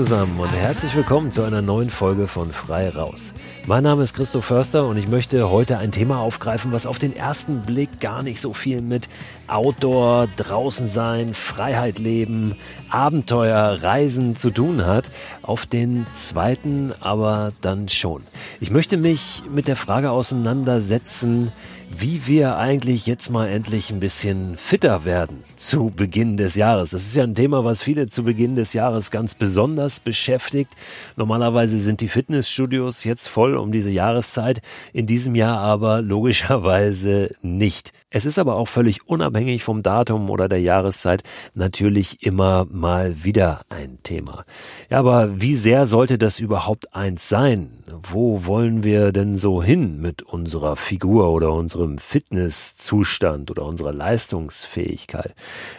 Zusammen und herzlich willkommen zu einer neuen Folge von Frei Raus. Mein Name ist Christoph Förster und ich möchte heute ein Thema aufgreifen, was auf den ersten Blick gar nicht so viel mit Outdoor, draußen sein, Freiheit leben, Abenteuer, Reisen zu tun hat. Auf den zweiten aber dann schon. Ich möchte mich mit der Frage auseinandersetzen, wie wir eigentlich jetzt mal endlich ein bisschen fitter werden zu Beginn des Jahres. Das ist ja ein Thema, was viele zu Beginn des Jahres ganz besonders beschäftigt. Normalerweise sind die Fitnessstudios jetzt voll um diese Jahreszeit, in diesem Jahr aber logischerweise nicht. Es ist aber auch völlig unabhängig vom Datum oder der Jahreszeit natürlich immer mal wieder ein Thema. Ja, aber wie sehr sollte das überhaupt eins sein? Wo wollen wir denn so hin mit unserer Figur oder unserem Fitnesszustand oder unserer Leistungsfähigkeit?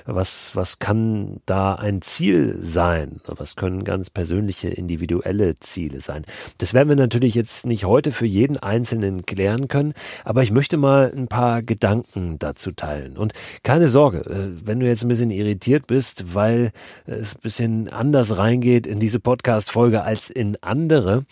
Was, was kann da ein Ziel sein? Was können ganz persönliche, individuelle Ziele sein? Das werden wir natürlich jetzt nicht heute für jeden Einzelnen klären können, aber ich möchte mal ein paar Gedanken dazu teilen. Und keine Sorge, äh, wenn du jetzt ein bisschen irritiert bist, weil es ein bisschen anders reingeht in diese Podcast-Folge als in andere.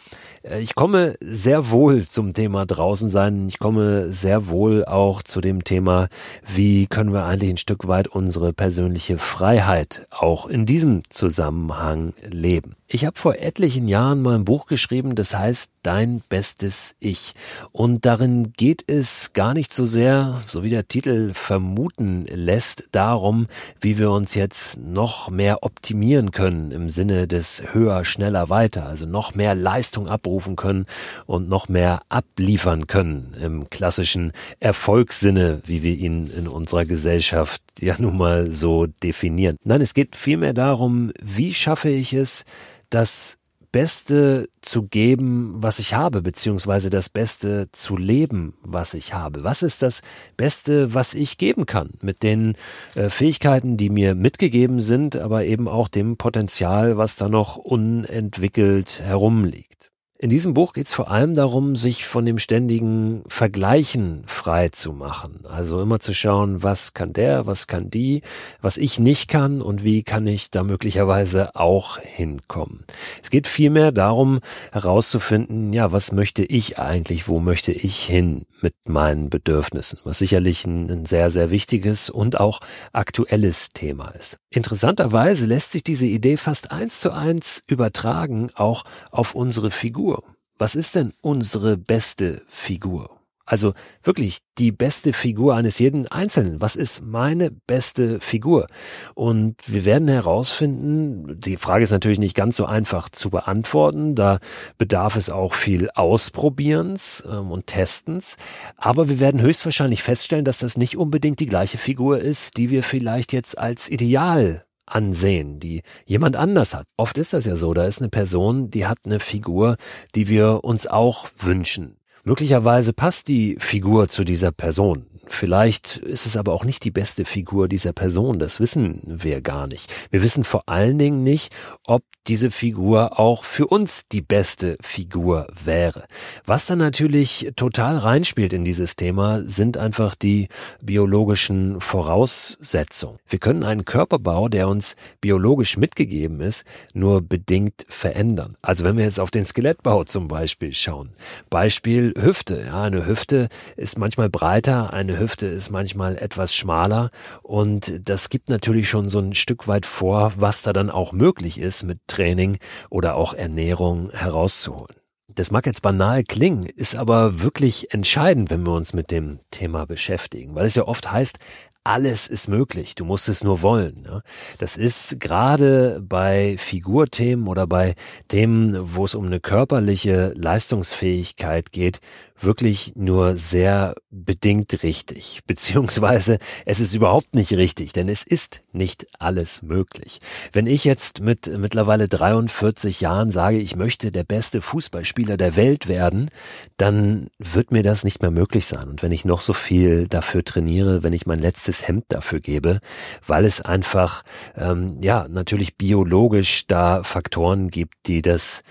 Äh, ich komme sehr wohl zum Thema draußen sein. Ich komme sehr wohl auch zu dem Thema, wie können wir eigentlich ein Stück weit unsere persönliche Freiheit auch in diesem Zusammenhang leben. Ich habe vor etlichen Jahren mal ein Buch geschrieben, das heißt Dein bestes Ich. Und darin geht es gar nicht so sehr, so wie der Titel vermuten lässt, darum, wie wir uns jetzt noch mehr optimieren können im Sinne des höher, schneller, weiter, also noch mehr Leistung abrufen können und noch mehr abliefern können im klassischen Erfolgssinne, wie wir ihn in unserer Gesellschaft ja nun mal so definieren. Nein, es geht vielmehr darum, wie schaffe ich es, das Beste zu geben, was ich habe, beziehungsweise das Beste zu leben, was ich habe. Was ist das Beste, was ich geben kann mit den äh, Fähigkeiten, die mir mitgegeben sind, aber eben auch dem Potenzial, was da noch unentwickelt herumliegt. In diesem Buch geht es vor allem darum, sich von dem ständigen Vergleichen frei zu machen. Also immer zu schauen, was kann der, was kann die, was ich nicht kann und wie kann ich da möglicherweise auch hinkommen. Es geht vielmehr darum, herauszufinden, ja, was möchte ich eigentlich, wo möchte ich hin mit meinen Bedürfnissen, was sicherlich ein, ein sehr, sehr wichtiges und auch aktuelles Thema ist. Interessanterweise lässt sich diese Idee fast eins zu eins übertragen, auch auf unsere Figur. Figur. Was ist denn unsere beste Figur? Also wirklich die beste Figur eines jeden Einzelnen. Was ist meine beste Figur? Und wir werden herausfinden, die Frage ist natürlich nicht ganz so einfach zu beantworten. Da bedarf es auch viel Ausprobierens ähm, und Testens. Aber wir werden höchstwahrscheinlich feststellen, dass das nicht unbedingt die gleiche Figur ist, die wir vielleicht jetzt als Ideal ansehen, die jemand anders hat. Oft ist das ja so, da ist eine Person, die hat eine Figur, die wir uns auch wünschen. Möglicherweise passt die Figur zu dieser Person. Vielleicht ist es aber auch nicht die beste Figur dieser Person. Das wissen wir gar nicht. Wir wissen vor allen Dingen nicht, ob diese Figur auch für uns die beste Figur wäre. Was dann natürlich total reinspielt in dieses Thema, sind einfach die biologischen Voraussetzungen. Wir können einen Körperbau, der uns biologisch mitgegeben ist, nur bedingt verändern. Also wenn wir jetzt auf den Skelettbau zum Beispiel schauen. Beispiel Hüfte. Ja, eine Hüfte ist manchmal breiter, eine Hüfte ist manchmal etwas schmaler und das gibt natürlich schon so ein Stück weit vor, was da dann auch möglich ist mit Training oder auch Ernährung herauszuholen. Das mag jetzt banal klingen, ist aber wirklich entscheidend, wenn wir uns mit dem Thema beschäftigen, weil es ja oft heißt, alles ist möglich, du musst es nur wollen. Das ist gerade bei Figurthemen oder bei Themen, wo es um eine körperliche Leistungsfähigkeit geht, wirklich nur sehr bedingt richtig, beziehungsweise es ist überhaupt nicht richtig, denn es ist nicht alles möglich. Wenn ich jetzt mit mittlerweile 43 Jahren sage, ich möchte der beste Fußballspieler der Welt werden, dann wird mir das nicht mehr möglich sein. Und wenn ich noch so viel dafür trainiere, wenn ich mein letztes Hemd dafür gebe, weil es einfach, ähm, ja, natürlich biologisch da Faktoren gibt, die das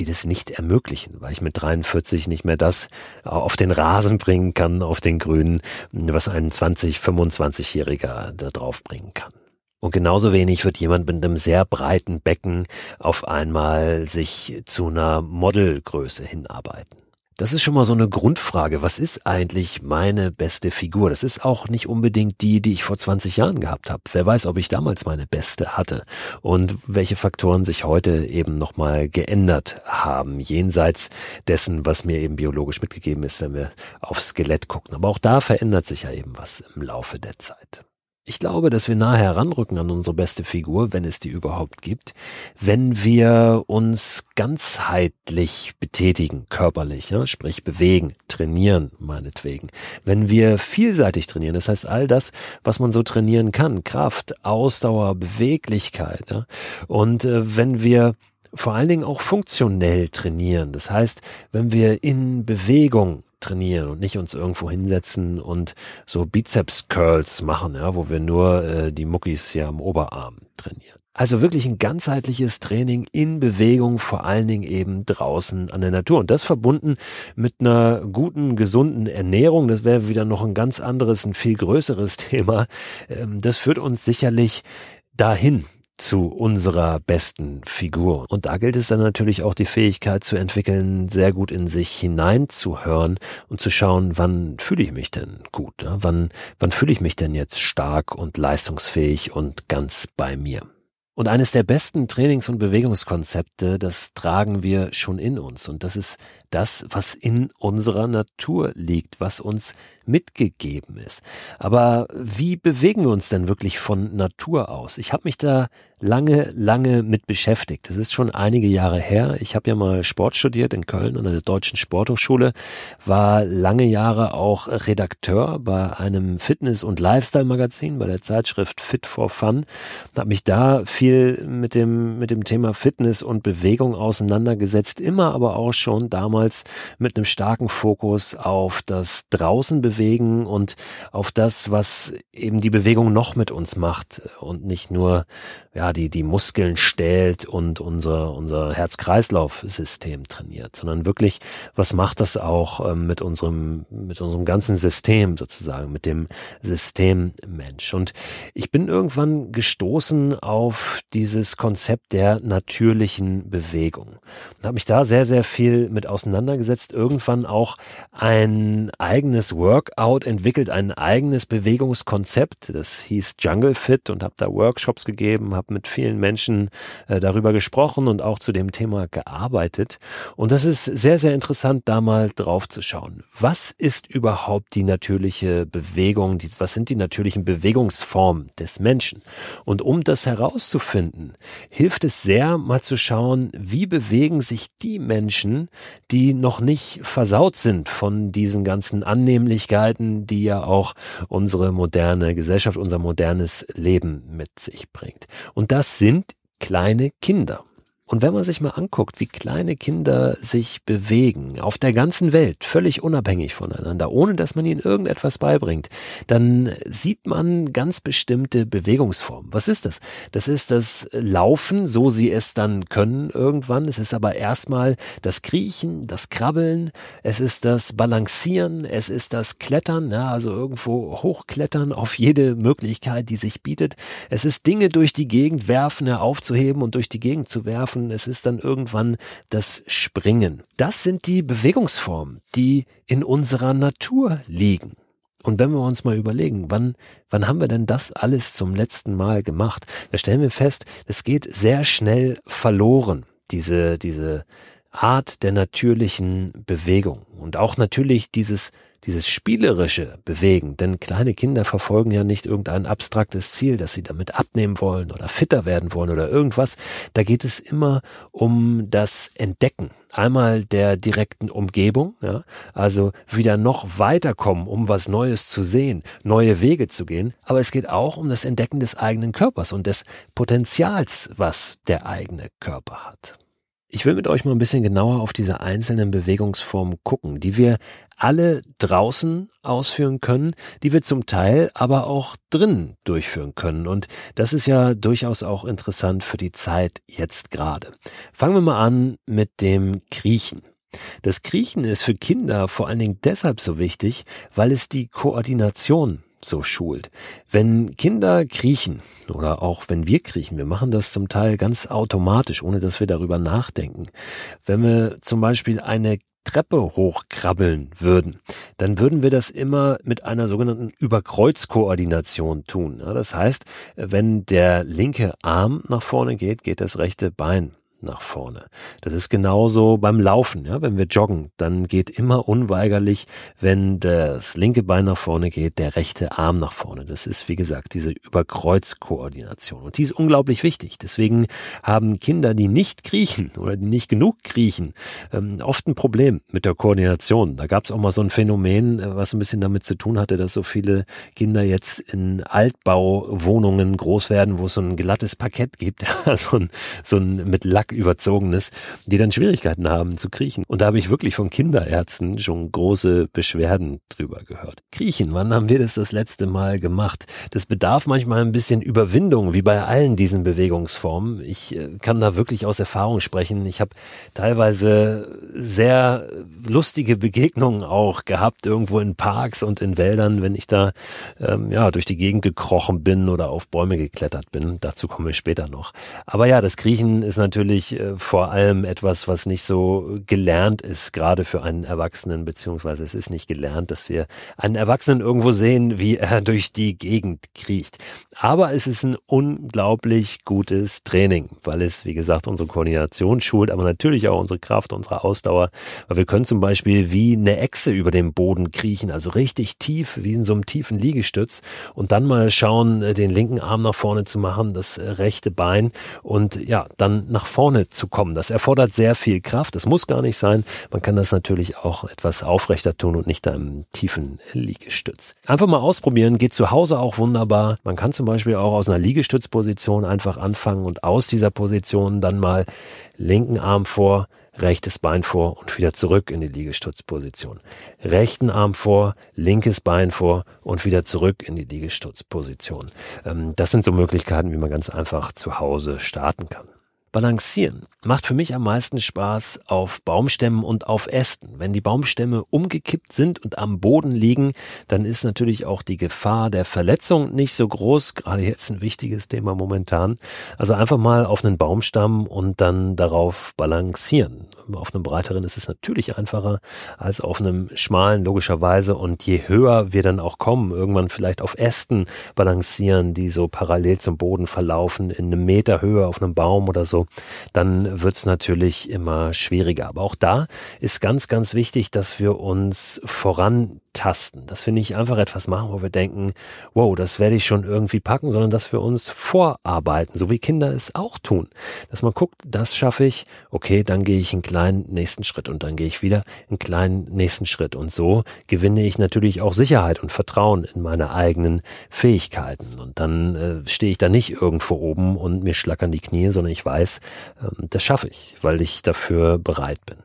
die das nicht ermöglichen, weil ich mit 43 nicht mehr das auf den Rasen bringen kann, auf den Grünen, was ein 20, 25-Jähriger da drauf bringen kann. Und genauso wenig wird jemand mit einem sehr breiten Becken auf einmal sich zu einer Modelgröße hinarbeiten. Das ist schon mal so eine Grundfrage. Was ist eigentlich meine beste Figur? Das ist auch nicht unbedingt die, die ich vor 20 Jahren gehabt habe. Wer weiß, ob ich damals meine beste hatte und welche Faktoren sich heute eben nochmal geändert haben, jenseits dessen, was mir eben biologisch mitgegeben ist, wenn wir aufs Skelett gucken. Aber auch da verändert sich ja eben was im Laufe der Zeit. Ich glaube, dass wir nahe heranrücken an unsere beste Figur, wenn es die überhaupt gibt, wenn wir uns ganzheitlich betätigen, körperlich, ja, sprich bewegen, trainieren, meinetwegen. Wenn wir vielseitig trainieren, das heißt all das, was man so trainieren kann, Kraft, Ausdauer, Beweglichkeit, ja, und äh, wenn wir vor allen Dingen auch funktionell trainieren. Das heißt, wenn wir in Bewegung trainieren und nicht uns irgendwo hinsetzen und so Bizeps-Curls machen, ja, wo wir nur äh, die Muckis hier am Oberarm trainieren. Also wirklich ein ganzheitliches Training in Bewegung, vor allen Dingen eben draußen an der Natur. Und das verbunden mit einer guten, gesunden Ernährung, das wäre wieder noch ein ganz anderes, ein viel größeres Thema. Ähm, das führt uns sicherlich dahin, zu unserer besten Figur. Und da gilt es dann natürlich auch die Fähigkeit zu entwickeln, sehr gut in sich hineinzuhören und zu schauen, wann fühle ich mich denn gut? Ne? Wann, wann fühle ich mich denn jetzt stark und leistungsfähig und ganz bei mir? Und eines der besten Trainings- und Bewegungskonzepte, das tragen wir schon in uns. Und das ist das, was in unserer Natur liegt, was uns mitgegeben ist. Aber wie bewegen wir uns denn wirklich von Natur aus? Ich habe mich da lange, lange mit beschäftigt. Das ist schon einige Jahre her. Ich habe ja mal Sport studiert in Köln an der Deutschen Sporthochschule, war lange Jahre auch Redakteur bei einem Fitness- und Lifestyle-Magazin, bei der Zeitschrift Fit for Fun. Habe mich da viel mit dem, mit dem Thema Fitness und Bewegung auseinandergesetzt, immer aber auch schon damals mit einem starken Fokus auf das draußen bewegen und auf das, was eben die Bewegung noch mit uns macht und nicht nur, ja, die, die Muskeln stählt und unser, unser Herz-Kreislauf-System trainiert, sondern wirklich, was macht das auch ähm, mit unserem, mit unserem ganzen System sozusagen, mit dem System Mensch. Und ich bin irgendwann gestoßen auf dieses Konzept der natürlichen Bewegung und habe mich da sehr, sehr viel mit auseinandergesetzt, irgendwann auch ein eigenes Workout entwickelt, ein eigenes Bewegungskonzept, das hieß Jungle Fit und habe da Workshops gegeben, habe mit mit vielen Menschen äh, darüber gesprochen und auch zu dem Thema gearbeitet. Und das ist sehr, sehr interessant, da mal drauf zu schauen. Was ist überhaupt die natürliche Bewegung? Die, was sind die natürlichen Bewegungsformen des Menschen? Und um das herauszufinden, hilft es sehr, mal zu schauen, wie bewegen sich die Menschen, die noch nicht versaut sind von diesen ganzen Annehmlichkeiten, die ja auch unsere moderne Gesellschaft, unser modernes Leben mit sich bringt. Und das sind kleine Kinder. Und wenn man sich mal anguckt, wie kleine Kinder sich bewegen, auf der ganzen Welt, völlig unabhängig voneinander, ohne dass man ihnen irgendetwas beibringt, dann sieht man ganz bestimmte Bewegungsformen. Was ist das? Das ist das Laufen, so sie es dann können irgendwann. Es ist aber erstmal das Kriechen, das Krabbeln, es ist das Balancieren, es ist das Klettern, ja, also irgendwo hochklettern auf jede Möglichkeit, die sich bietet. Es ist Dinge durch die Gegend werfen, ja, aufzuheben und durch die Gegend zu werfen Laufen, es ist dann irgendwann das Springen. Das sind die Bewegungsformen, die in unserer Natur liegen. Und wenn wir uns mal überlegen, wann, wann haben wir denn das alles zum letzten Mal gemacht? Da stellen wir fest, es geht sehr schnell verloren, diese, diese Art der natürlichen Bewegung. Und auch natürlich dieses dieses spielerische Bewegen, denn kleine Kinder verfolgen ja nicht irgendein abstraktes Ziel, dass sie damit abnehmen wollen oder fitter werden wollen oder irgendwas. Da geht es immer um das Entdecken. Einmal der direkten Umgebung, ja, also wieder noch weiterkommen, um was Neues zu sehen, neue Wege zu gehen. Aber es geht auch um das Entdecken des eigenen Körpers und des Potenzials, was der eigene Körper hat. Ich will mit euch mal ein bisschen genauer auf diese einzelnen Bewegungsformen gucken, die wir alle draußen ausführen können, die wir zum Teil aber auch drin durchführen können. Und das ist ja durchaus auch interessant für die Zeit jetzt gerade. Fangen wir mal an mit dem Kriechen. Das Kriechen ist für Kinder vor allen Dingen deshalb so wichtig, weil es die Koordination so schult. Wenn Kinder kriechen oder auch wenn wir kriechen, wir machen das zum Teil ganz automatisch, ohne dass wir darüber nachdenken. Wenn wir zum Beispiel eine Treppe hochkrabbeln würden, dann würden wir das immer mit einer sogenannten Überkreuzkoordination tun. Das heißt, wenn der linke Arm nach vorne geht, geht das rechte Bein nach vorne. Das ist genauso beim Laufen, ja, wenn wir joggen, dann geht immer unweigerlich, wenn das linke Bein nach vorne geht, der rechte Arm nach vorne. Das ist, wie gesagt, diese Überkreuzkoordination. Und die ist unglaublich wichtig. Deswegen haben Kinder, die nicht kriechen oder die nicht genug kriechen, ähm, oft ein Problem mit der Koordination. Da gab es auch mal so ein Phänomen, äh, was ein bisschen damit zu tun hatte, dass so viele Kinder jetzt in Altbauwohnungen groß werden, wo es so ein glattes Parkett gibt, so ein, so ein mit Lack überzogenes, die dann Schwierigkeiten haben zu kriechen. Und da habe ich wirklich von Kinderärzten schon große Beschwerden drüber gehört. Kriechen, wann haben wir das das letzte Mal gemacht? Das bedarf manchmal ein bisschen Überwindung, wie bei allen diesen Bewegungsformen. Ich äh, kann da wirklich aus Erfahrung sprechen. Ich habe teilweise sehr lustige Begegnungen auch gehabt, irgendwo in Parks und in Wäldern, wenn ich da ähm, ja durch die Gegend gekrochen bin oder auf Bäume geklettert bin. Dazu kommen wir später noch. Aber ja, das Kriechen ist natürlich natürlich äh, vor allem etwas, was nicht so gelernt ist, gerade für einen Erwachsenen, beziehungsweise es ist nicht gelernt, dass wir einen Erwachsenen irgendwo sehen, wie er durch die Gegend kriecht. Aber es ist ein unglaublich gutes Training, weil es, wie gesagt, unsere Koordination schult, aber natürlich auch unsere Kraft, unsere Ausdauer. Weil wir können zum Beispiel wie eine Echse über den Boden kriechen, also richtig tief, wie in so einem tiefen Liegestütz und dann mal schauen, äh, den linken Arm nach vorne zu machen, das äh, rechte Bein und ja, dann nach vorne vorne zu kommen. Das erfordert sehr viel Kraft. Das muss gar nicht sein. Man kann das natürlich auch etwas aufrechter tun und nicht im tiefen Liegestütz. Einfach mal ausprobieren. Geht zu Hause auch wunderbar. Man kann zum Beispiel auch aus einer Liegestützposition einfach anfangen und aus dieser Position dann mal linken Arm vor, rechtes Bein vor und wieder zurück in die Liegestützposition. Rechten Arm vor, linkes Bein vor und wieder zurück in die Liegestützposition. Ähm, das sind so Möglichkeiten, wie man ganz einfach zu Hause starten kann. Balancieren macht für mich am meisten Spaß auf Baumstämmen und auf Ästen. Wenn die Baumstämme umgekippt sind und am Boden liegen, dann ist natürlich auch die Gefahr der Verletzung nicht so groß. Gerade jetzt ein wichtiges Thema momentan. Also einfach mal auf einen Baumstamm und dann darauf balancieren. Auf einem breiteren ist es natürlich einfacher als auf einem schmalen, logischerweise. Und je höher wir dann auch kommen, irgendwann vielleicht auf Ästen balancieren, die so parallel zum Boden verlaufen, in einem Meter Höhe auf einem Baum oder so, dann wird es natürlich immer schwieriger. Aber auch da ist ganz, ganz wichtig, dass wir uns voran tasten, dass wir nicht einfach etwas machen, wo wir denken, wow, das werde ich schon irgendwie packen, sondern dass wir uns vorarbeiten, so wie Kinder es auch tun. Dass man guckt, das schaffe ich, okay, dann gehe ich einen kleinen nächsten Schritt und dann gehe ich wieder einen kleinen nächsten Schritt. Und so gewinne ich natürlich auch Sicherheit und Vertrauen in meine eigenen Fähigkeiten. Und dann äh, stehe ich da nicht irgendwo oben und mir schlackern die Knie, sondern ich weiß, äh, das schaffe ich, weil ich dafür bereit bin.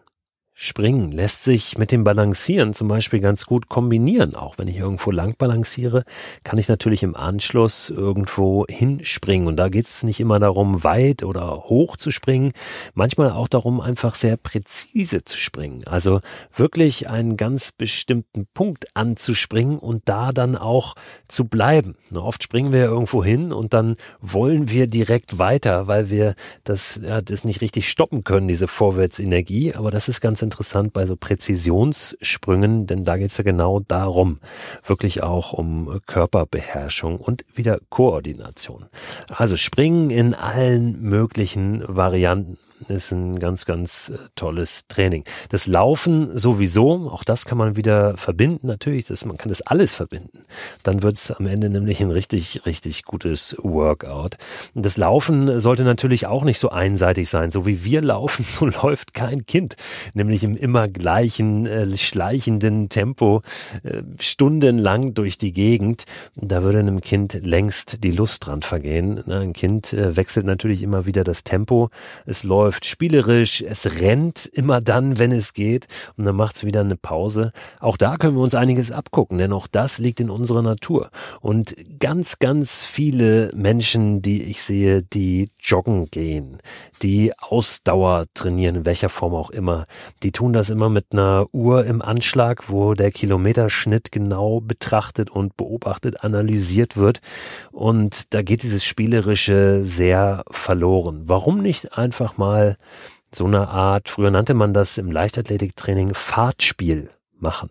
Springen lässt sich mit dem Balancieren zum Beispiel ganz gut kombinieren. Auch wenn ich irgendwo lang balanciere, kann ich natürlich im Anschluss irgendwo hinspringen. Und da geht es nicht immer darum, weit oder hoch zu springen, manchmal auch darum, einfach sehr präzise zu springen. Also wirklich einen ganz bestimmten Punkt anzuspringen und da dann auch zu bleiben. Oft springen wir irgendwo hin und dann wollen wir direkt weiter, weil wir das, ja, das nicht richtig stoppen können, diese Vorwärtsenergie. Aber das ist ganz interessant bei so Präzisionssprüngen, denn da geht es ja genau darum, wirklich auch um Körperbeherrschung und wieder Koordination. Also Springen in allen möglichen Varianten ist ein ganz, ganz äh, tolles Training. Das Laufen sowieso, auch das kann man wieder verbinden, natürlich, das, man kann das alles verbinden. Dann wird es am Ende nämlich ein richtig, richtig gutes Workout. Das Laufen sollte natürlich auch nicht so einseitig sein. So wie wir laufen, so läuft kein Kind. Nämlich im immer gleichen, äh, schleichenden Tempo, äh, stundenlang durch die Gegend. Da würde einem Kind längst die Lust dran vergehen. Na, ein Kind äh, wechselt natürlich immer wieder das Tempo. Es läuft läuft spielerisch, es rennt immer dann, wenn es geht und dann macht es wieder eine Pause. Auch da können wir uns einiges abgucken, denn auch das liegt in unserer Natur. Und ganz, ganz viele Menschen, die ich sehe, die joggen gehen, die Ausdauer trainieren, in welcher Form auch immer. Die tun das immer mit einer Uhr im Anschlag, wo der Kilometerschnitt genau betrachtet und beobachtet, analysiert wird. Und da geht dieses Spielerische sehr verloren. Warum nicht einfach mal so eine Art, früher nannte man das im Leichtathletiktraining Fahrtspiel machen.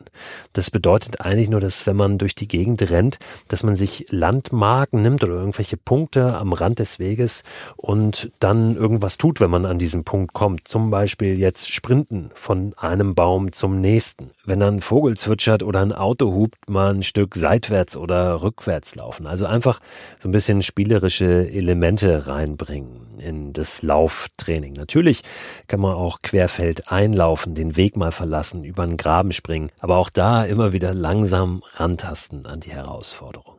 Das bedeutet eigentlich nur, dass wenn man durch die Gegend rennt, dass man sich Landmarken nimmt oder irgendwelche Punkte am Rand des Weges und dann irgendwas tut, wenn man an diesen Punkt kommt. Zum Beispiel jetzt sprinten von einem Baum zum nächsten. Wenn ein Vogel zwitschert oder ein Auto hupt, mal ein Stück seitwärts oder rückwärts laufen. Also einfach so ein bisschen spielerische Elemente reinbringen in das Lauftraining. Natürlich kann man auch querfeld einlaufen, den Weg mal verlassen, über einen Graben springen, aber auch da immer wieder langsam rantasten an die Herausforderung.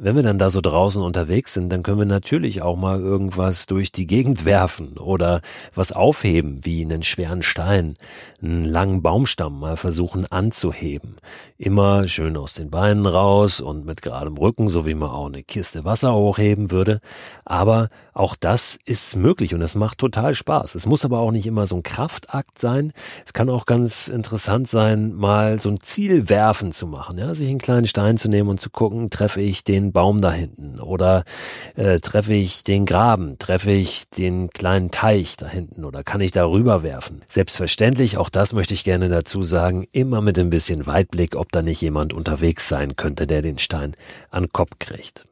Wenn wir dann da so draußen unterwegs sind, dann können wir natürlich auch mal irgendwas durch die Gegend werfen oder was aufheben, wie einen schweren Stein, einen langen Baumstamm mal versuchen anzuheben. Immer schön aus den Beinen raus und mit geradem Rücken, so wie man auch eine Kiste Wasser hochheben würde. Aber auch das ist möglich und es macht total Spaß. Es muss aber auch nicht immer so ein Kraftakt sein. Es kann auch ganz interessant sein, mal so ein Ziel werfen zu machen, ja, sich einen kleinen Stein zu nehmen und zu gucken, treffe ich den Baum da hinten oder äh, treffe ich den Graben, treffe ich den kleinen Teich da hinten oder kann ich da rüber werfen? Selbstverständlich, auch das möchte ich gerne dazu sagen, immer mit ein bisschen Weitblick, ob da nicht jemand unterwegs sein könnte, der den Stein an Kopf kriegt.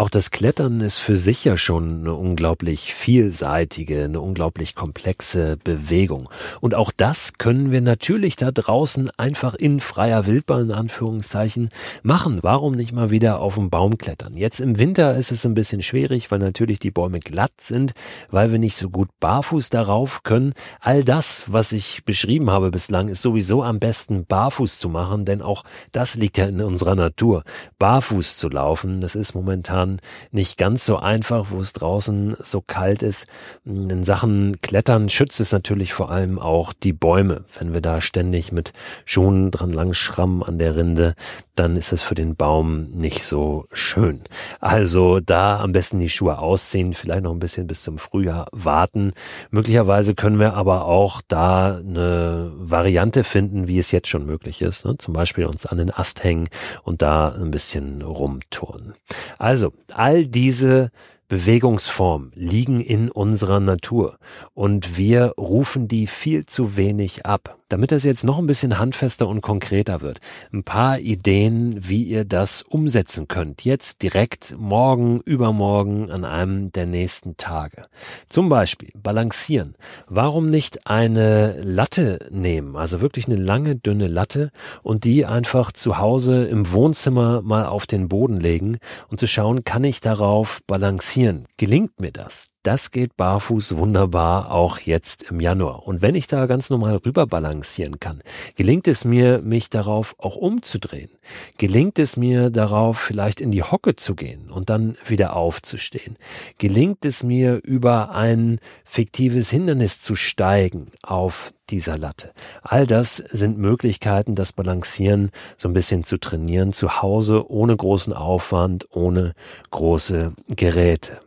Auch das Klettern ist für sich ja schon eine unglaublich vielseitige, eine unglaublich komplexe Bewegung. Und auch das können wir natürlich da draußen einfach in freier Wildbahn in Anführungszeichen machen. Warum nicht mal wieder auf den Baum klettern? Jetzt im Winter ist es ein bisschen schwierig, weil natürlich die Bäume glatt sind, weil wir nicht so gut barfuß darauf können. All das, was ich beschrieben habe bislang, ist sowieso am besten barfuß zu machen, denn auch das liegt ja in unserer Natur. Barfuß zu laufen, das ist momentan Klettern nicht ganz so einfach, wo es draußen so kalt ist. In Sachen Klettern schützt es natürlich vor allem auch die Bäume. Wenn wir da ständig mit Schuhen dran lang schrammen an der Rinde, dann ist es für den Baum nicht so schön. Also da am besten die Schuhe ausziehen, vielleicht noch ein bisschen bis zum Frühjahr warten. Möglicherweise können wir aber auch da eine Variante finden, wie es jetzt schon möglich ist. Ne? Zum Beispiel uns an den Ast hängen und da ein bisschen rumturnen. Also all diese Bewegungsformen liegen in unserer Natur und wir rufen die viel zu wenig ab. Damit das jetzt noch ein bisschen handfester und konkreter wird, ein paar Ideen, wie ihr das umsetzen könnt. Jetzt direkt morgen, übermorgen, an einem der nächsten Tage. Zum Beispiel balancieren. Warum nicht eine Latte nehmen? Also wirklich eine lange, dünne Latte und die einfach zu Hause im Wohnzimmer mal auf den Boden legen und zu schauen, kann ich darauf balancieren? Gelingt mir das? Das geht barfuß wunderbar auch jetzt im Januar. Und wenn ich da ganz normal rüber balancieren kann, gelingt es mir, mich darauf auch umzudrehen. Gelingt es mir darauf, vielleicht in die Hocke zu gehen und dann wieder aufzustehen. Gelingt es mir, über ein fiktives Hindernis zu steigen auf dieser Latte. All das sind Möglichkeiten, das Balancieren so ein bisschen zu trainieren, zu Hause, ohne großen Aufwand, ohne große Geräte.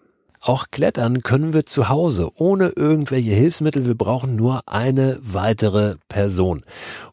Auch klettern können wir zu Hause ohne irgendwelche Hilfsmittel. Wir brauchen nur eine weitere Person.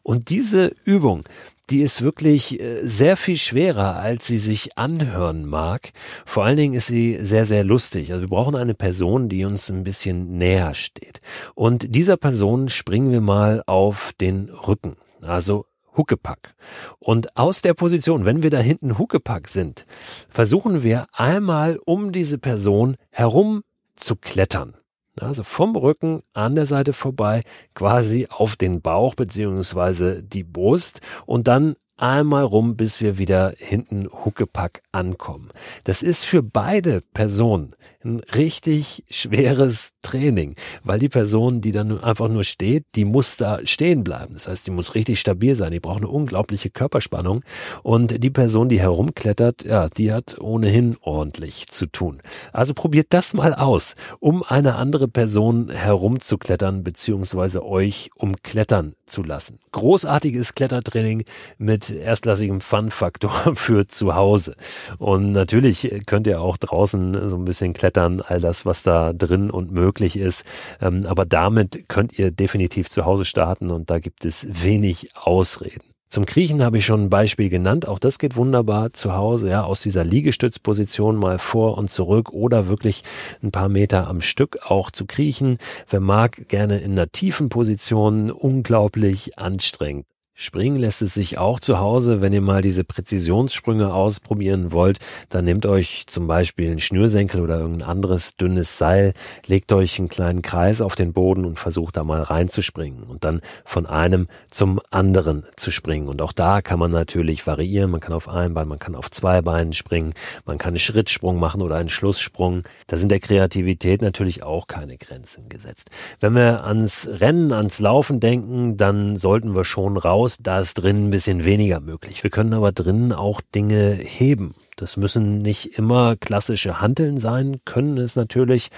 Und diese Übung, die ist wirklich äh, sehr viel schwerer, als sie sich anhören mag. Vor allen Dingen ist sie sehr, sehr lustig. Also wir brauchen eine Person, die uns ein bisschen näher steht. Und dieser Person springen wir mal auf den Rücken. Also Huckepack. Und aus der Position, wenn wir da hinten Huckepack sind, versuchen wir einmal um diese Person herum zu klettern. Also vom Rücken an der Seite vorbei, quasi auf den Bauch beziehungsweise die Brust und dann einmal rum, bis wir wieder hinten Huckepack ankommen. Das ist für beide Personen ein richtig schweres Training, weil die Person, die dann einfach nur steht, die muss da stehen bleiben. Das heißt, die muss richtig stabil sein, die braucht eine unglaubliche Körperspannung und die Person, die herumklettert, ja, die hat ohnehin ordentlich zu tun. Also probiert das mal aus, um eine andere Person herumzuklettern beziehungsweise euch umklettern zu lassen. Großartiges Klettertraining mit erstklassigem Fun-Faktor für zu Hause. Und natürlich könnt ihr auch draußen so ein bisschen klettern Klettern, all das, was da drin und möglich ist. Ähm, aber damit könnt ihr definitiv zu Hause starten und da gibt es wenig Ausreden. Zum Kriechen habe ich schon ein Beispiel genannt. Auch das geht wunderbar zu Hause, ja, aus dieser Liegestützposition mal vor und zurück oder wirklich ein paar Meter am Stück auch zu kriechen. Wer mag, gerne in einer tiefen Position, unglaublich anstrengend. Springen lässt es sich auch zu Hause, wenn ihr mal diese Präzisionssprünge ausprobieren wollt, dann nehmt euch zum Beispiel einen Schnürsenkel oder irgendein anderes dünnes Seil, legt euch einen kleinen Kreis auf den Boden und versucht da mal reinzuspringen und dann von einem zum anderen zu springen. Und auch da kann man natürlich variieren. Man kann auf ein Bein, man kann auf zwei Beinen springen, man kann einen Schrittsprung machen oder einen Schlusssprung. Da sind der Kreativität natürlich auch keine Grenzen gesetzt. Wenn wir ans Rennen, ans Laufen denken, dann sollten wir schon raus raus, da ist drin ein bisschen weniger möglich. Wir können aber drinnen auch Dinge heben. Das müssen nicht immer klassische Hanteln sein, können es natürlich,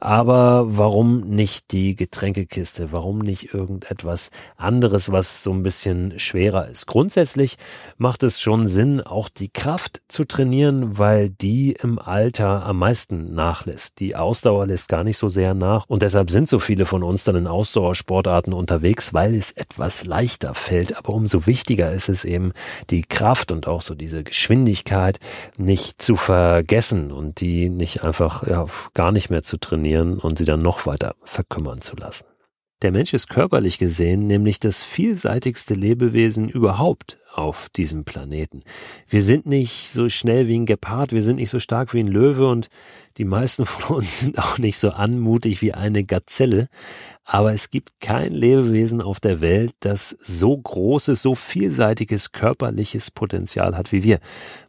aber warum nicht die Getränkekiste? Warum nicht irgendetwas anderes, was so ein bisschen schwerer ist? Grundsätzlich macht es schon Sinn, auch die Kraft zu trainieren, weil die im Alter am meisten nachlässt. Die Ausdauer lässt gar nicht so sehr nach und deshalb sind so viele von uns dann in Ausdauersportarten unterwegs, weil es etwas leichter fällt. Aber umso wichtiger ist es eben, die Kraft und auch so diese Geschwindigkeit nicht zu vergessen und die nicht einfach ja, gar nicht mehr zu trainieren und sie dann noch weiter verkümmern zu lassen. Der Mensch ist körperlich gesehen nämlich das vielseitigste Lebewesen überhaupt auf diesem Planeten. Wir sind nicht so schnell wie ein Gepard, wir sind nicht so stark wie ein Löwe und die meisten von uns sind auch nicht so anmutig wie eine Gazelle. Aber es gibt kein Lebewesen auf der Welt, das so großes, so vielseitiges körperliches Potenzial hat wie wir.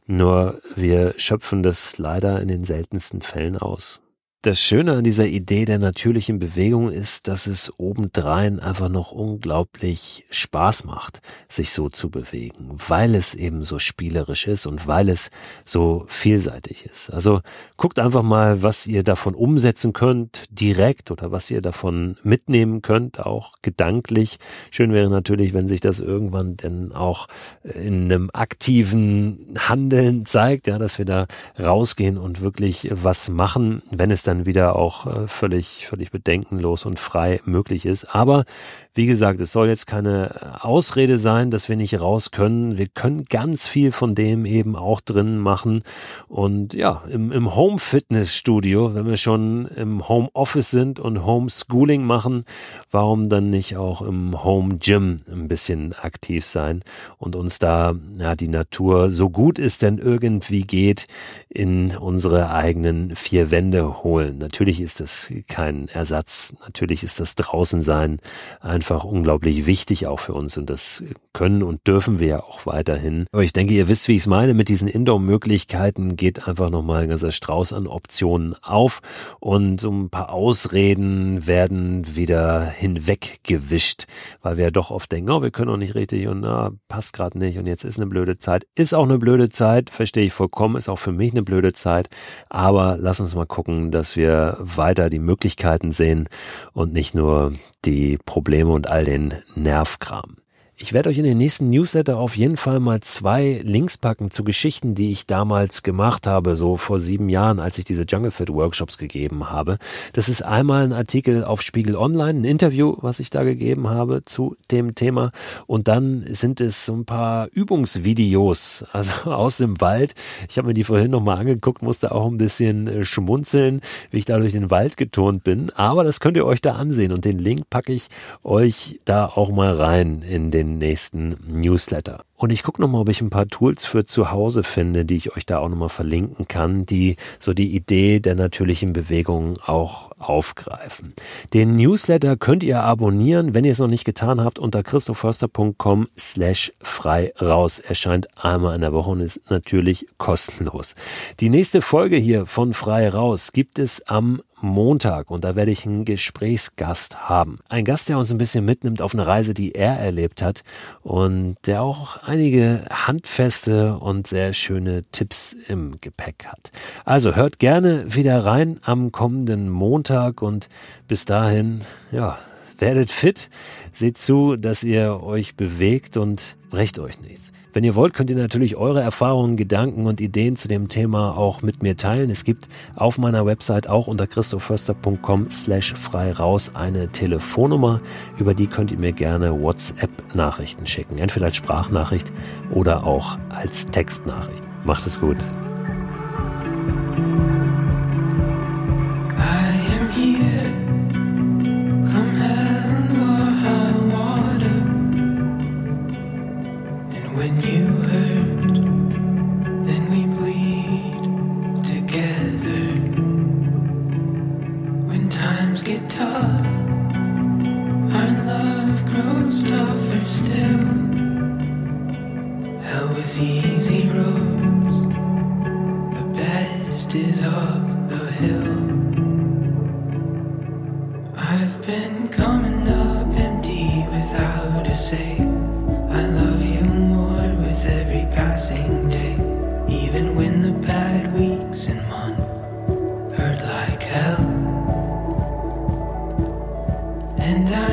Nur wir schöpfen das leider in den seltensten Fällen aus. Das Schöne an dieser Idee der natürlichen Bewegung ist, dass es obendrein einfach noch unglaublich Spaß macht, sich so zu bewegen, weil es eben so spielerisch ist und weil es so vielseitig ist. Also guckt einfach mal, was ihr davon umsetzen könnt, direkt oder was ihr davon mitnehmen könnt, auch gedanklich. Schön wäre natürlich, wenn sich das irgendwann denn auch in einem aktiven Handeln zeigt, ja, dass wir da rausgehen und wirklich was machen, wenn es dann dann wieder auch äh, völlig, völlig bedenkenlos und frei möglich ist. Aber wie gesagt, es soll jetzt keine äh, Ausrede sein, dass wir nicht raus können. Wir können ganz viel von dem eben auch drin machen. Und ja, im, im Home Fitness Studio, wenn wir schon im Home Office sind und Homeschooling machen, warum dann nicht auch im Home Gym ein bisschen aktiv sein und uns da ja, die Natur so gut es denn irgendwie geht in unsere eigenen vier Wände holen holen. Natürlich ist das kein Ersatz. Natürlich ist das Draußensein einfach unglaublich wichtig auch für uns und das können und dürfen wir ja auch weiterhin. Aber ich denke, ihr wisst, wie ich es meine. Mit diesen Indoor-Möglichkeiten geht einfach nochmal ein ganzer Strauß an Optionen auf und so ein paar Ausreden werden wieder hinweggewischt, weil wir ja doch oft denken, oh, wir können auch nicht richtig und na, passt gerade nicht und jetzt ist eine blöde Zeit. Ist auch eine blöde Zeit, verstehe ich vollkommen, ist auch für mich eine blöde Zeit, aber lass uns mal gucken, dass wir weiter die Möglichkeiten sehen und nicht nur die Probleme und all den Nervkram. Ich werde euch in den nächsten Newsletter auf jeden Fall mal zwei Links packen zu Geschichten, die ich damals gemacht habe, so vor sieben Jahren, als ich diese Jungle Fit Workshops gegeben habe. Das ist einmal ein Artikel auf Spiegel Online, ein Interview, was ich da gegeben habe zu dem Thema. Und dann sind es so ein paar Übungsvideos, also aus dem Wald. Ich habe mir die vorhin nochmal angeguckt, musste auch ein bisschen äh, schmunzeln, wie ich da durch den Wald geturnt bin. Aber das könnt ihr euch da ansehen und den Link packe ich euch da auch mal rein in den nächsten Newsletter. Und ich gucke nochmal, ob ich ein paar Tools für zu Hause finde, die ich euch da auch nochmal verlinken kann, die so die Idee der natürlichen Bewegung auch aufgreifen. Den Newsletter könnt ihr abonnieren, wenn ihr es noch nicht getan habt, unter christoförster.com slash frei raus. Erscheint einmal in der Woche und ist natürlich kostenlos. Die nächste Folge hier von frei raus gibt es am Montag und da werde ich einen Gesprächsgast haben. Ein Gast, der uns ein bisschen mitnimmt auf eine Reise, die er erlebt hat und der auch einige handfeste und sehr schöne Tipps im Gepäck hat. Also hört gerne wieder rein am kommenden Montag und bis dahin, ja, Werdet fit, seht zu, dass ihr euch bewegt und brecht euch nichts. Wenn ihr wollt, könnt ihr natürlich eure Erfahrungen, Gedanken und Ideen zu dem Thema auch mit mir teilen. Es gibt auf meiner Website auch unter christoförster.com slash frei raus eine Telefonnummer, über die könnt ihr mir gerne WhatsApp-Nachrichten schicken. Entweder als Sprachnachricht oder auch als Textnachricht. Macht es gut. And I